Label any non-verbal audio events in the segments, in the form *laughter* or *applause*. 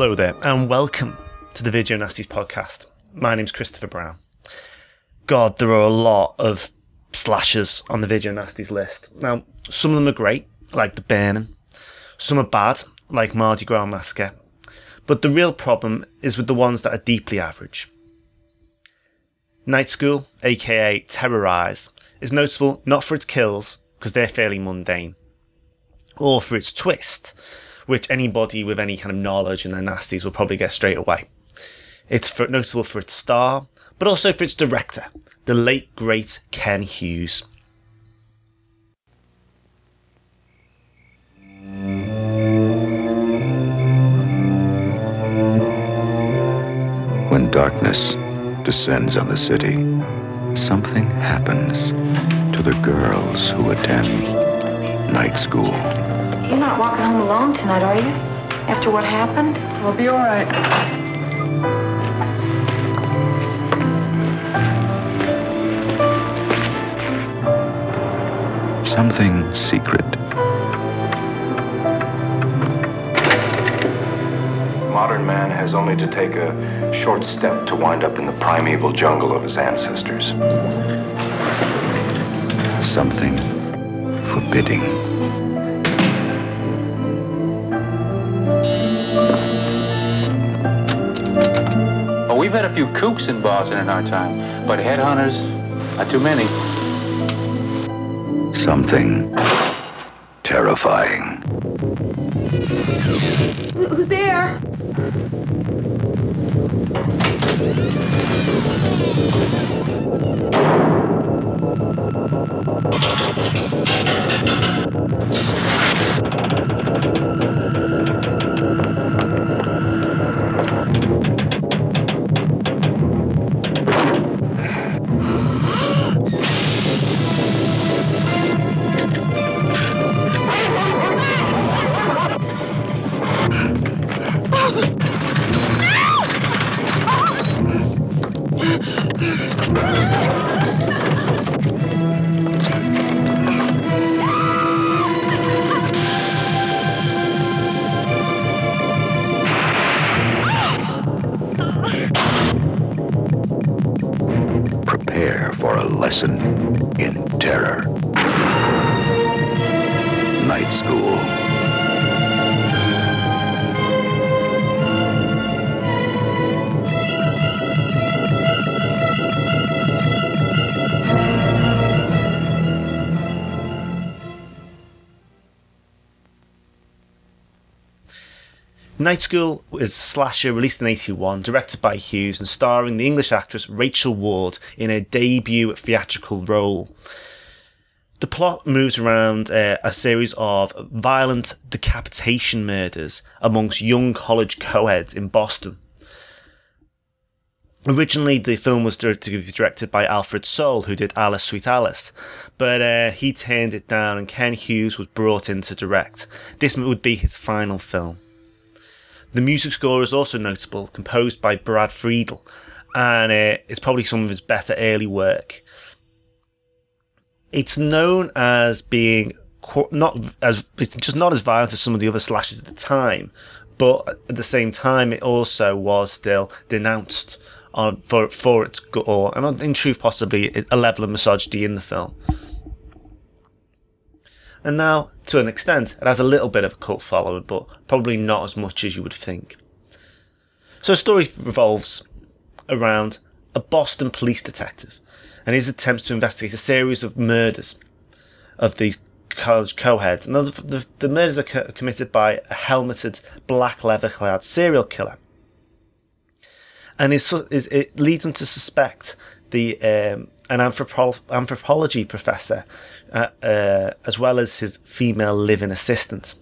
Hello there, and welcome to the Video Nasties podcast. My name's Christopher Brown. God, there are a lot of slashers on the Video Nasties list. Now, some of them are great, like The Burning. Some are bad, like Mardi Gras Massacre. But the real problem is with the ones that are deeply average. Night School, aka Terror Eyes, is notable not for its kills, because they're fairly mundane, or for its twist, which anybody with any kind of knowledge in their nasties will probably get straight away. It's for, notable for its star, but also for its director, the late great Ken Hughes. When darkness descends on the city, something happens to the girls who attend night school. You're not walking home alone tonight, are you? After what happened? We'll be all right. Something secret. Modern man has only to take a short step to wind up in the primeval jungle of his ancestors. Something forbidding. We've had a few kooks in Boston in our time, but headhunters, are too many. Something terrifying. Who's there? Night School is slasher released in 81, directed by Hughes and starring the English actress Rachel Ward in her debut theatrical role. The plot moves around uh, a series of violent decapitation murders amongst young college co-eds in Boston. Originally, the film was to be directed by Alfred Sole, who did Alice Sweet Alice, but uh, he turned it down and Ken Hughes was brought in to direct. This would be his final film. The music score is also notable, composed by Brad Fiedel, and uh, it's probably some of his better early work. It's known as being not as it's just not as violent as some of the other slashes at the time, but at the same time, it also was still denounced for for its gore and in truth possibly a level of misogyny in the film. And now, to an extent, it has a little bit of a cult following, but probably not as much as you would think. So, the story revolves around a Boston police detective and his attempts to investigate a series of murders of these college co-heads. And the, the, the murders are co- committed by a helmeted, black leather-clad serial killer. And it leads him to suspect the um, an anthropo- anthropology professor, uh, uh, as well as his female living assistant.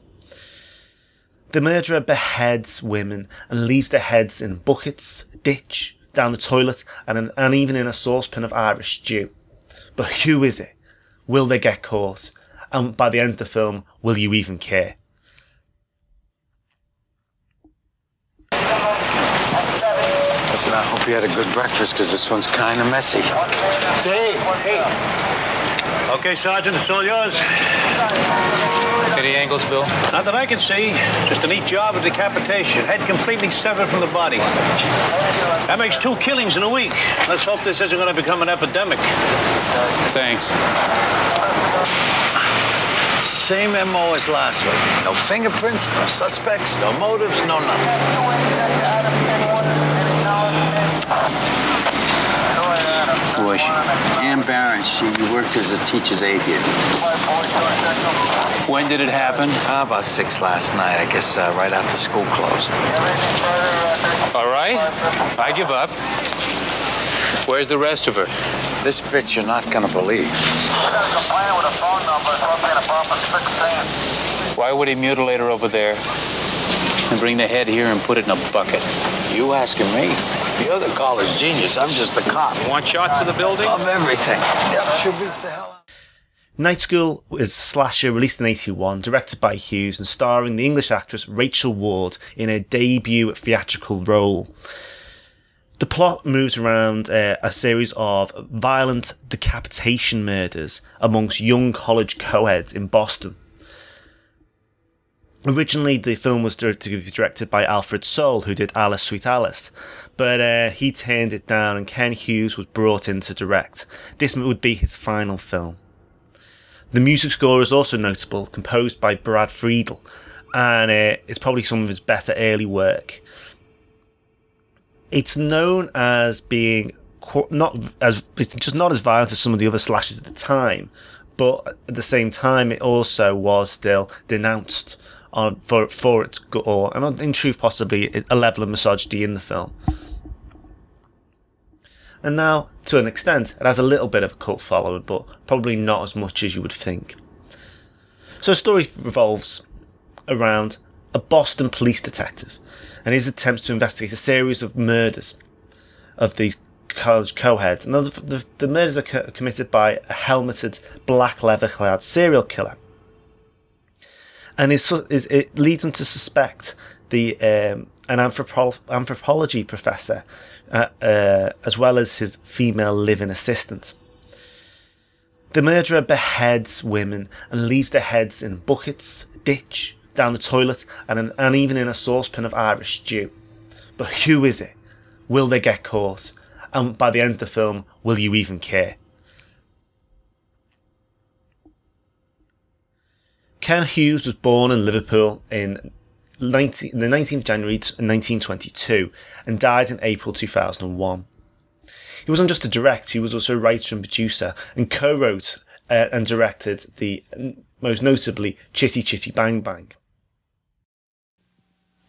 The murderer beheads women and leaves their heads in buckets, ditch, down the toilet, and, and even in a saucepan of Irish stew. But who is it? Will they get caught? And by the end of the film, will you even care? Listen, I hope you had a good breakfast because this one's kind of messy. Hey, hey. Okay, Sergeant, it's all yours. Any angles, Bill? Not that I can see. Just a neat job of decapitation. Head completely severed from the body. That makes two killings in a week. Let's hope this isn't going to become an epidemic. Thanks. Same MO as last week. No fingerprints, no suspects, no motives, no nothing. She? Ann Barron. She worked as a teacher's aide here. When did it happen? Ah, about six last night, I guess, uh, right after school closed. All right. I give up. Where's the rest of her? This bitch you're not gonna believe. Why would he mutilate her over there and bring the head here and put it in a bucket? You asking me? You're the college genius. I'm just the cop. Want shots of the building? Of everything. Yep, sure beats the hell out. Night School was a slasher released in 81, directed by Hughes and starring the English actress Rachel Ward in her debut theatrical role. The plot moves around uh, a series of violent decapitation murders amongst young college co-eds in Boston. Originally, the film was to be directed by Alfred Sole, who did Alice Sweet Alice, but uh, he turned it down and Ken Hughes was brought in to direct. This would be his final film. The music score is also notable, composed by Brad Fiedel, and uh, it's probably some of his better early work. It's known as being not as it's just not as violent as some of the other slashes at the time, but at the same time, it also was still denounced on for for its gore and in truth possibly a level of misogyny in the film. And now, to an extent, it has a little bit of a cult following, but probably not as much as you would think. So, the story revolves around a Boston police detective and his attempts to investigate a series of murders of these college co-heads. And the, the, the murders are co- committed by a helmeted, black leather-clad serial killer. And it leads him to suspect the um, an anthropo- anthropology professor, uh, uh, as well as his female living assistant. The murderer beheads women and leaves their heads in buckets, ditch, down the toilet, and, and even in a saucepan of Irish stew. But who is it? Will they get caught? And by the end of the film, will you even care? Ken Hughes was born in Liverpool in 19, the 19th January 1922 and died in April 2001. He wasn't just a director, he was also a writer and producer and co-wrote uh, and directed the most notably Chitty Chitty Bang Bang.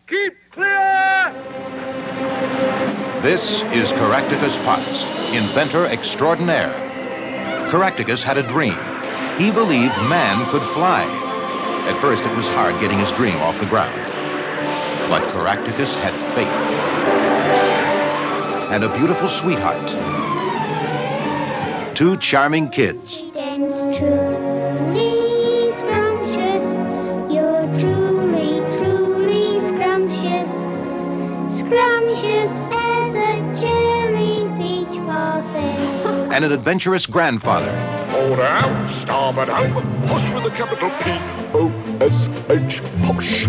Keep clear! This is Caractacus Potts, inventor extraordinaire. Caractacus had a dream. He believed man could fly. At first, it was hard getting his dream off the ground. But Caractacus had faith. And a beautiful sweetheart. Two charming kids. Truly scrumptious, you're truly, truly scrumptious. Scrumptious as a cherry peach parfait. And an adventurous grandfather. Hold out, starboard out, push with a capital P O S H, push.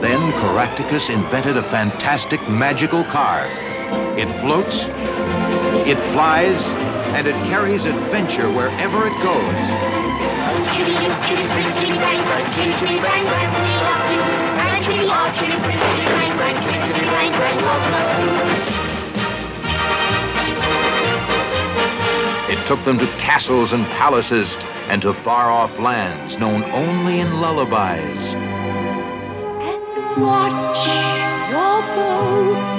Then Caractacus invented a fantastic magical car. It floats, it flies, and it carries adventure wherever it goes. It took them to castles and palaces and to far off lands known only in lullabies. And watch your boat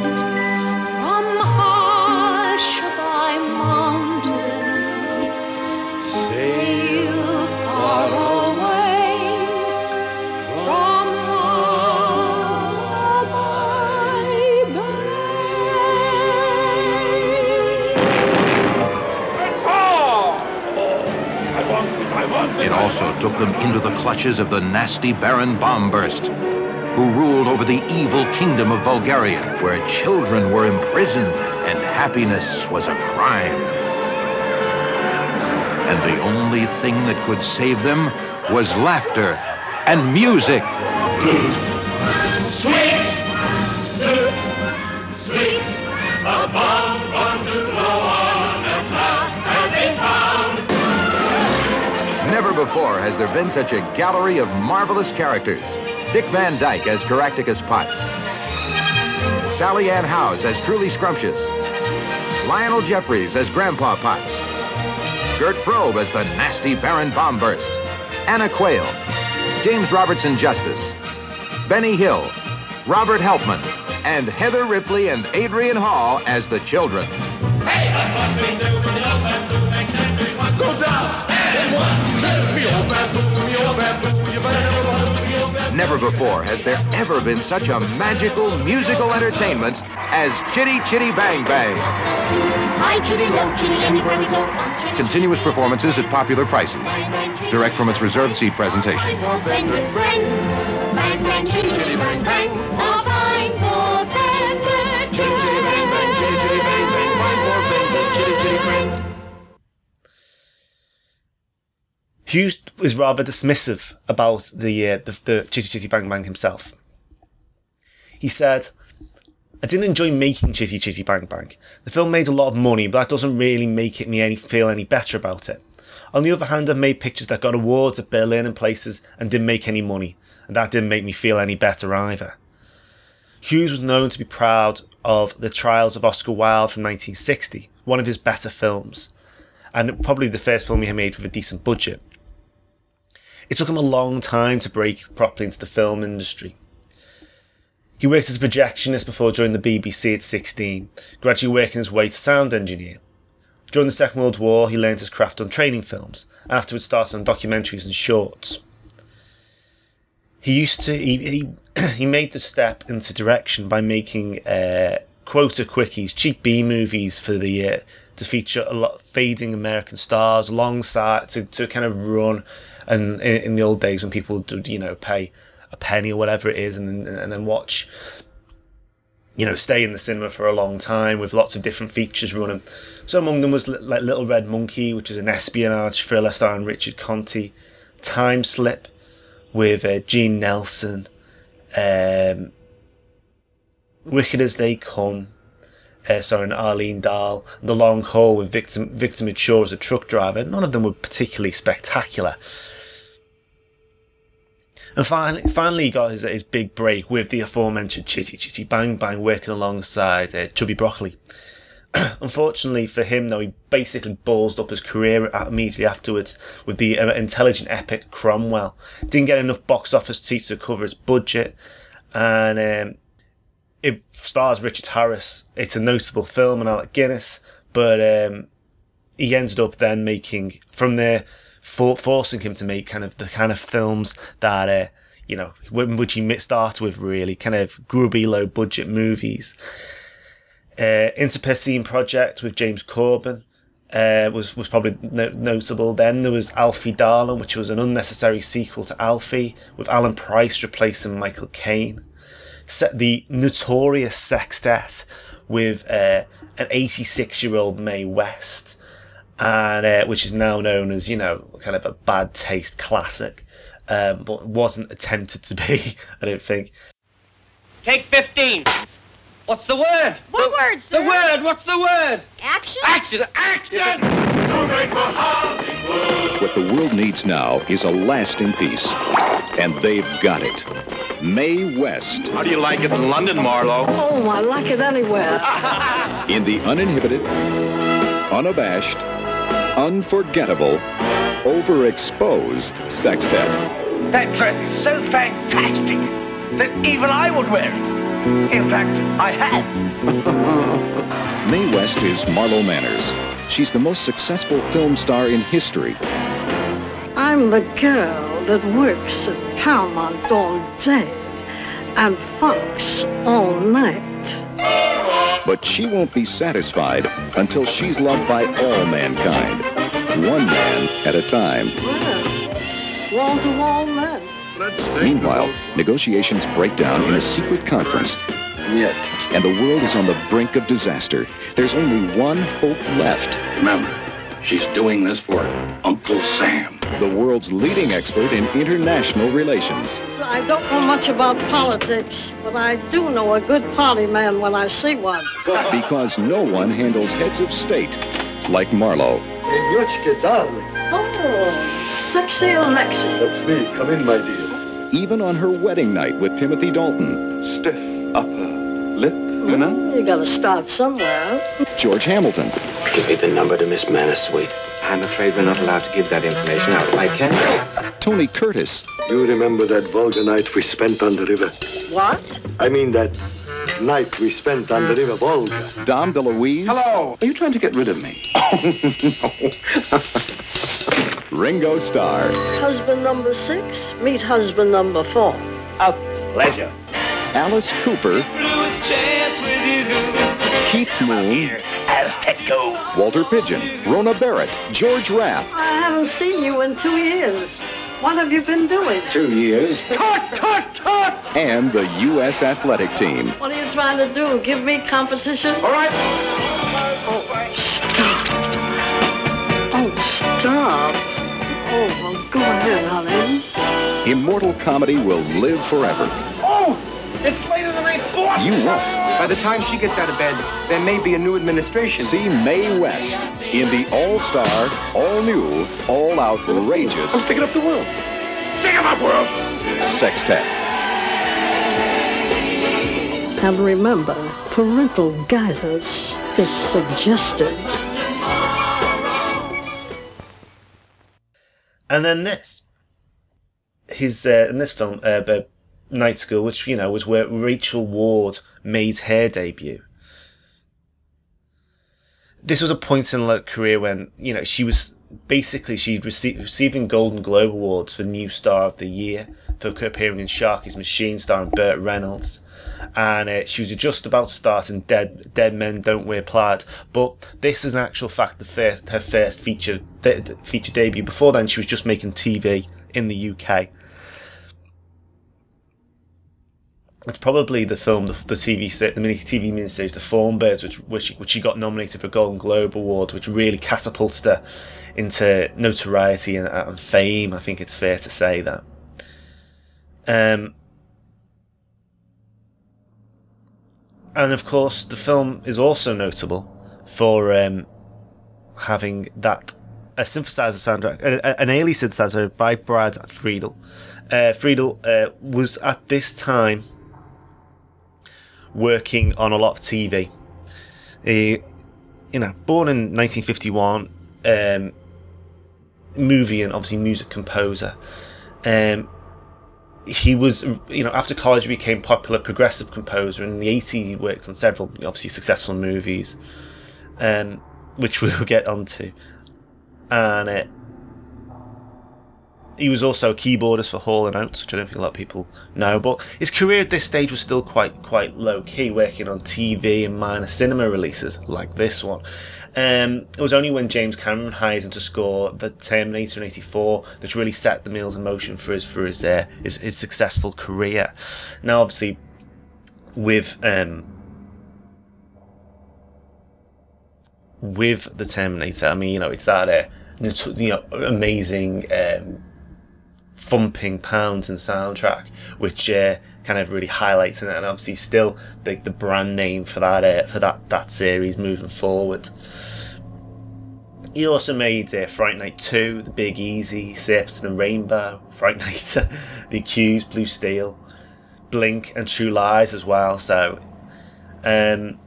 also took them into the clutches of the nasty Baron Bomburst, who ruled over the evil kingdom of Bulgaria, where children were imprisoned and happiness was a crime. And the only thing that could save them was laughter and music. Sweet, sweet, a before has there been such a gallery of marvelous characters. Dick Van Dyke as Caractacus Potts. Sally Ann Howes as Truly Scrumptious. Lionel Jeffries as Grandpa Potts. Gert Frobe as the nasty Baron Bomburst. Anna Quayle. James Robertson Justice. Benny Hill. Robert Helpmann. And Heather Ripley and Adrian Hall as the children. Go Never before has there ever been such a magical musical entertainment as Chitty Chitty Bang Bang. Hi, chitty, no chitty, anywhere we go. Continuous performances at popular prices. Direct from its reserved seat presentation. Hughes was rather dismissive about the uh, the, the Chitty Chitty Bang Bang himself. He said, "I didn't enjoy making Chitty Chitty Bang Bang. The film made a lot of money, but that doesn't really make it me any feel any better about it. On the other hand, I've made pictures that got awards at Berlin and places and didn't make any money, and that didn't make me feel any better either." Hughes was known to be proud of The Trials of Oscar Wilde from 1960, one of his better films, and probably the first film he made with a decent budget. It took him a long time to break properly into the film industry. He worked as a projectionist before joining the BBC at 16, gradually working his way to sound engineer. During the Second World War, he learned his craft on training films, and afterwards started on documentaries and shorts. He used to he he, *clears throat* he made the step into direction by making uh, quota quickies, cheap B movies for the year to feature a lot of fading American stars alongside to, to kind of run and in, in the old days when people would you know pay a penny or whatever it is and then- and then watch you know stay in the cinema for a long time with lots of different features running so among them was like little red monkey which is an espionage thriller starring richard conte time slip with uh, gene nelson um, wicked as they come uh, starring Arlene Dahl, The Long Haul with Victor, Victor Mature as a truck driver. None of them were particularly spectacular. And finally, finally he got his, his big break with the aforementioned Chitty Chitty Bang Bang working alongside uh, Cubby Broccoli. *clears throat* Unfortunately for him, though, he basically ballsed up his career immediately afterwards with the uh, intelligent epic Cromwell. Didn't get enough box office seats to cover its budget, and um, it stars Richard Harris. It's a noticeable film and Alec Guinness, but um, he ended up then making from there for, forcing him to make kind of the kind of films that uh, you know which he started with really kind of grubby low budget movies. Uh, Project with James Coburn uh, was was probably no- notable. Then there was Alfie Darling, which was an unnecessary sequel to Alfie, with Alan Price replacing Michael Caine. Set the notorious Sextet with uh, an 86 year old Mae West, and uh, which is now known as you know kind of a bad taste classic, um, but wasn't attempted to be. *laughs* I don't think. Take 15. What's the word? What word, sir? The word. What's the word? Action? Action. Action. What the world needs now is a lasting peace. And they've got it. Mae West. How do you like it in London, Marlo? Oh, I like it anywhere. In the uninhibited, unabashed, unforgettable, overexposed sextet. That dress is so fantastic that even I would wear it. In fact, I have. *laughs* Mae West is Marlo Manners. She's the most successful film star in history. I'm the girl that works at Paramount all day and Fox all night. But she won't be satisfied until she's loved by all mankind, one man at a time. Well, wall to wall men. Meanwhile, negotiations break down in a secret conference. Yet. And the world is on the brink of disaster. There's only one hope left. Remember, she's doing this for Uncle Sam. The world's leading expert in international relations. So I don't know much about politics, but I do know a good party man when I see one. Because no one handles heads of state like Marlo. Yotchka, darling. Oh, sexy Alexi. That's me. Come in, my dear. Even on her wedding night with Timothy Dalton. Stiff upper lip, you know? You gotta start somewhere. George Hamilton. Give me the number to Miss Manasweet. I'm afraid we're not allowed to give that information out. I can. Tony Curtis. You remember that vulgar night we spent on the river? What? I mean that night we spent on the river Volga. Dom DeLuise. Hello. Are you trying to get rid of me? Oh, *laughs* no. Ringo Starr. Husband number six, meet husband number four. A pleasure. Alice Cooper. Keith Moon. Azteco. Walter Pidgeon. Rona Barrett. George Raft. I haven't seen you in two years. What have you been doing? Two years. Tut, tut, tut! And the U.S. athletic team. What are you trying to do? Give me competition? All right. Oh, stop. Oh, stop. Oh, well, go ahead, honey. Immortal comedy will live forever. Oh, it's later than I thought. You won't. By the time she gets out of bed, there may be a new administration. See Mae West in the all-star, all-new, all-outrageous... I'm sticking up the world. Stick him up, world. Sextet. And remember, parental guidance is suggested. And then this. His uh, in this film, uh, but Night School, which you know was where Rachel Ward made her debut. This was a point in her career when you know she was basically she received receiving Golden Globe awards for New Star of the Year for appearing in Sharky's Machine, starring Burt Reynolds, and uh, she was just about to start in Dead Dead Men Don't Wear Plaid. But this is in actual fact the first her first feature de- feature debut. Before then, she was just making TV in the UK. It's probably the film, the, the TV, the mini TV miniseries, The Thorn Birds, which, which which she got nominated for a Golden Globe Award, which really catapulted her into notoriety and, and fame. I think it's fair to say that. Um, and of course, the film is also notable for um, having that a synthesizer soundtrack, an Ailey synthesizer by Brad Fiedel. Uh, Fiedel uh, was at this time working on a lot of TV. He, you know, born in 1951, um, movie and obviously music composer. Um, he was, you know, after college he became popular progressive composer. In the 80s, he worked on several obviously successful movies, um, which *laughs* we'll get onto. And uh, he was also a keyboardist for Hall and Oates, which I don't think a lot of people know. But his career at this stage was still quite quite low key, working on TV and minor cinema releases like this one. Um, it was only when James Cameron hired him to score the Terminator in '84 that really set the wheels in motion for his for his uh, his, his successful career. Now, obviously, with um, with the Terminator, I mean, you know, it's that uh, you know amazing. Um, thumping pounds and soundtrack, which uh, kind of really highlights it, and obviously still the, the brand name for that uh, for that that series moving forward. He also made uh, Fright Night 2, The Big Easy, Serpents and Rainbow, *laughs* Fright Night, The Accused, Blue Steel, Blink, and True Lies as well. So, um,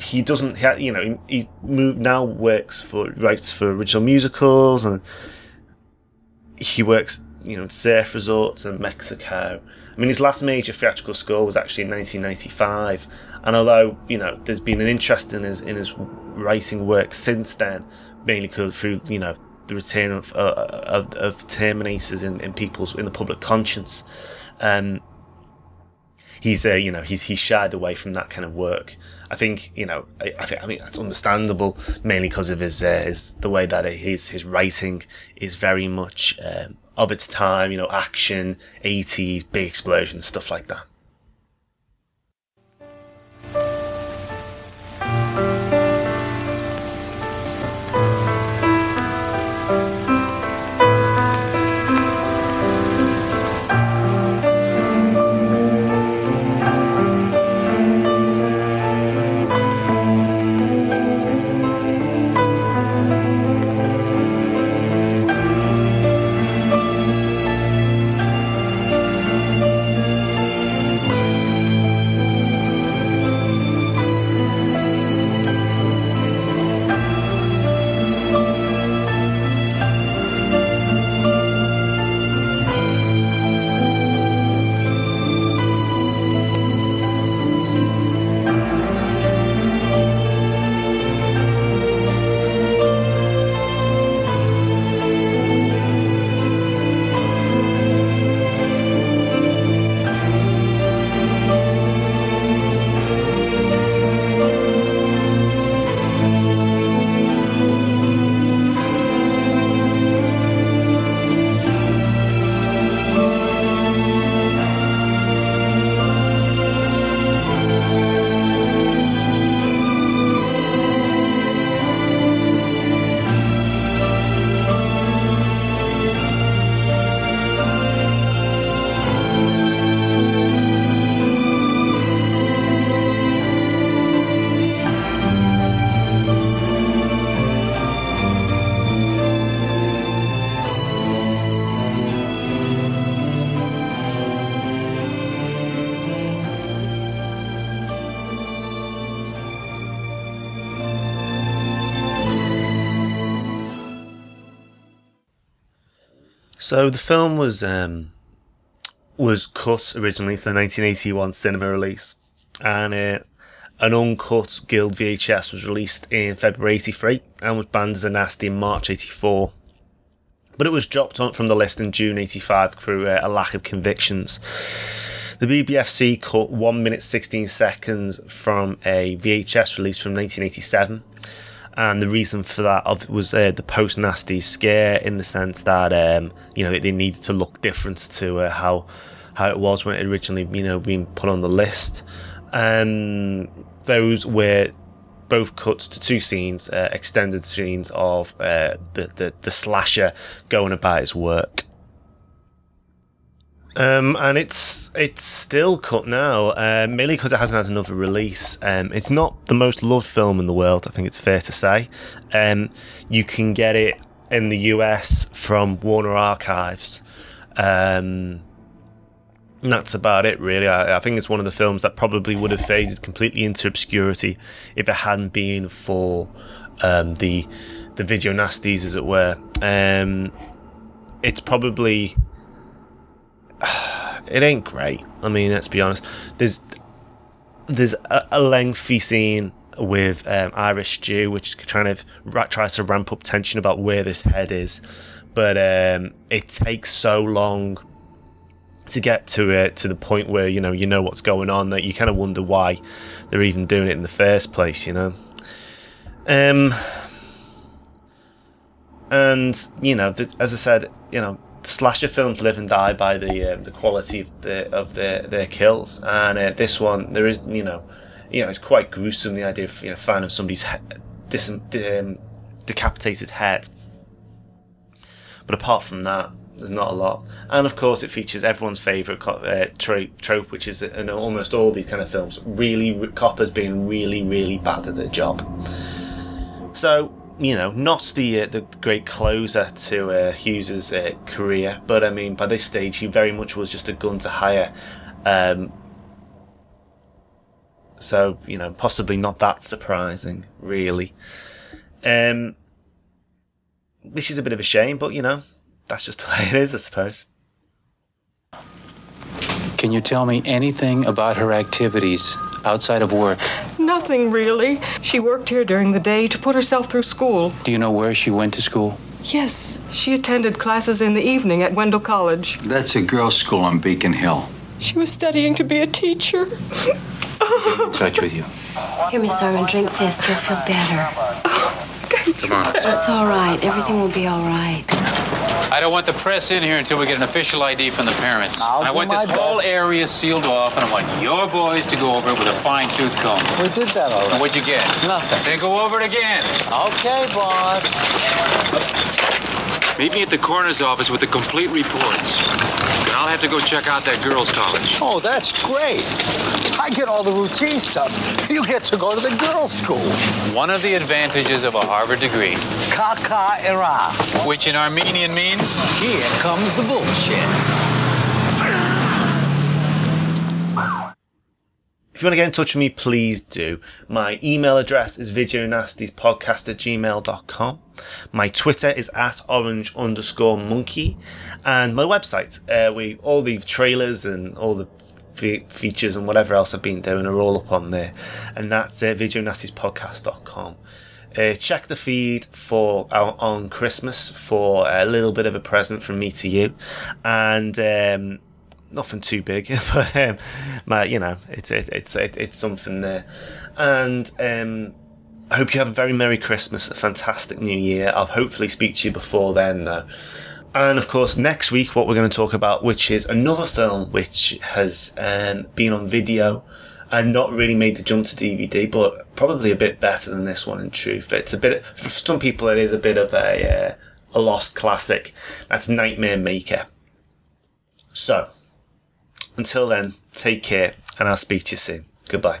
he doesn't he, you know he, he now works for writes for original musicals and he works you know in surf resorts in Mexico I mean his last major theatrical score was actually in 1995 and although you know there's been an interest in his in his writing work since then mainly through you know the return of uh, of, of Terminators in, in people's in the public conscience um he's uh, you know he's he's shied away from that kind of work. I think you know I, I think I mean that's understandable mainly because of his uh, his the way that his his writing is very much um, of its time. You know, action, eighties, big explosions, stuff like that. So the film was um, was cut originally for the 1981 cinema release, and uh, an uncut Guild VHS was released in February '83 and was banned as a nasty in March '84. But it was dropped from the list in June '85 through uh, a lack of convictions. The BBFC cut 1 minute 16 seconds from a VHS release from 1987 and the reason for that was uh, the post nasty scare in the sense that um, you know they needed to look different to uh, how how it was when it originally you know being put on the list. And those were both cuts to two scenes, uh, extended scenes of uh, the, the the slasher going about his work. Um, and it's it's still cut now, uh, mainly because it hasn't had another release. Um, it's not the most loved film in the world, I think it's fair to say. Um, you can get it in the US from Warner Archives. Um, that's about it, really. I, I, think it's one of the films that probably would have faded completely into obscurity if it hadn't been for um, the the video nasties, as it were. Um, it's probably *sighs* it ain't great. I mean, let's be honest. There's there's a, a lengthy scene with um, Irish Stew, which kind of ra- tries to ramp up tension about where this head is, but um, it takes so long to get to it to the point where you know you know what's going on that you kind of wonder why they're even doing it in the first place. You know. Um, and you know, as I said, you know, slasher films live and die by the um, the quality of the of their their kills, and uh, this one there is you know you know it's quite gruesome the idea of you know finding somebody's he- dis- um, decapitated head. But apart from that, there's not a lot, and of course it features everyone's favourite uh, trope, trope, which is in almost all these kind of films, really coppers being really really bad at their job. So you know, not the uh, the great closer to uh, Hughes's uh, career, but I mean, by this stage, he very much was just a gun to hire. Um, so you know, possibly not that surprising, really. Um, which is a bit of a shame, but you know, that's just *laughs* the way it is, I suppose. Can you tell me anything about her activities outside of work? Nothing really. She worked here during the day to put herself through school. Do you know where she went to school? Yes, she attended classes in the evening at Wendell College. That's a girls' school on Beacon Hill. She was studying to be a teacher. In touch with you. Here, Miss Irwin, drink this. You'll feel better. *laughs* Tomorrow. It's all right. Everything will be all right. I don't want the press in here until we get an official ID from the parents. I'll I want this my whole area sealed off, and I want your boys to go over it with a fine tooth comb. We did that already. And what'd you get? Nothing. Then go over it again. Okay, boss. Meet me at the coroner's office with the complete reports. Then I'll have to go check out that girls' college. Oh, that's great. I get all the routine stuff. You get to go to the girls' school. One of the advantages of a Harvard degree, Kaka era. which in Armenian means Here comes the bullshit. If you want to get in touch with me, please do. My email address is videonastispodcast at gmail.com. My Twitter is at orange underscore monkey. And my website, uh, we all the trailers and all the fe- features and whatever else I've been doing are all up on there. And that's uh, videonastispodcast.com. Uh, check the feed for uh, on Christmas for a little bit of a present from me to you, and um, nothing too big, *laughs* but um, my, you know, it's it, it's it, it's something there, and um, I hope you have a very merry Christmas, a fantastic New Year. I'll hopefully speak to you before then, though. And of course, next week, what we're going to talk about, which is another film which has um, been on video and not really made the jump to DVD, but probably a bit better than this one. In truth, it's a bit for some people, it is a bit of a uh, a lost classic. That's Nightmare Maker. So, until then, take care, and I'll speak to you soon. Goodbye.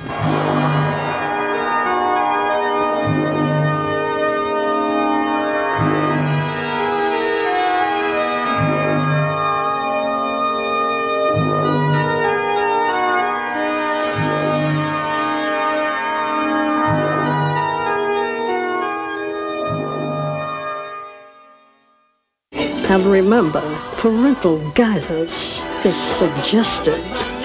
And remember, parental guidance is suggested.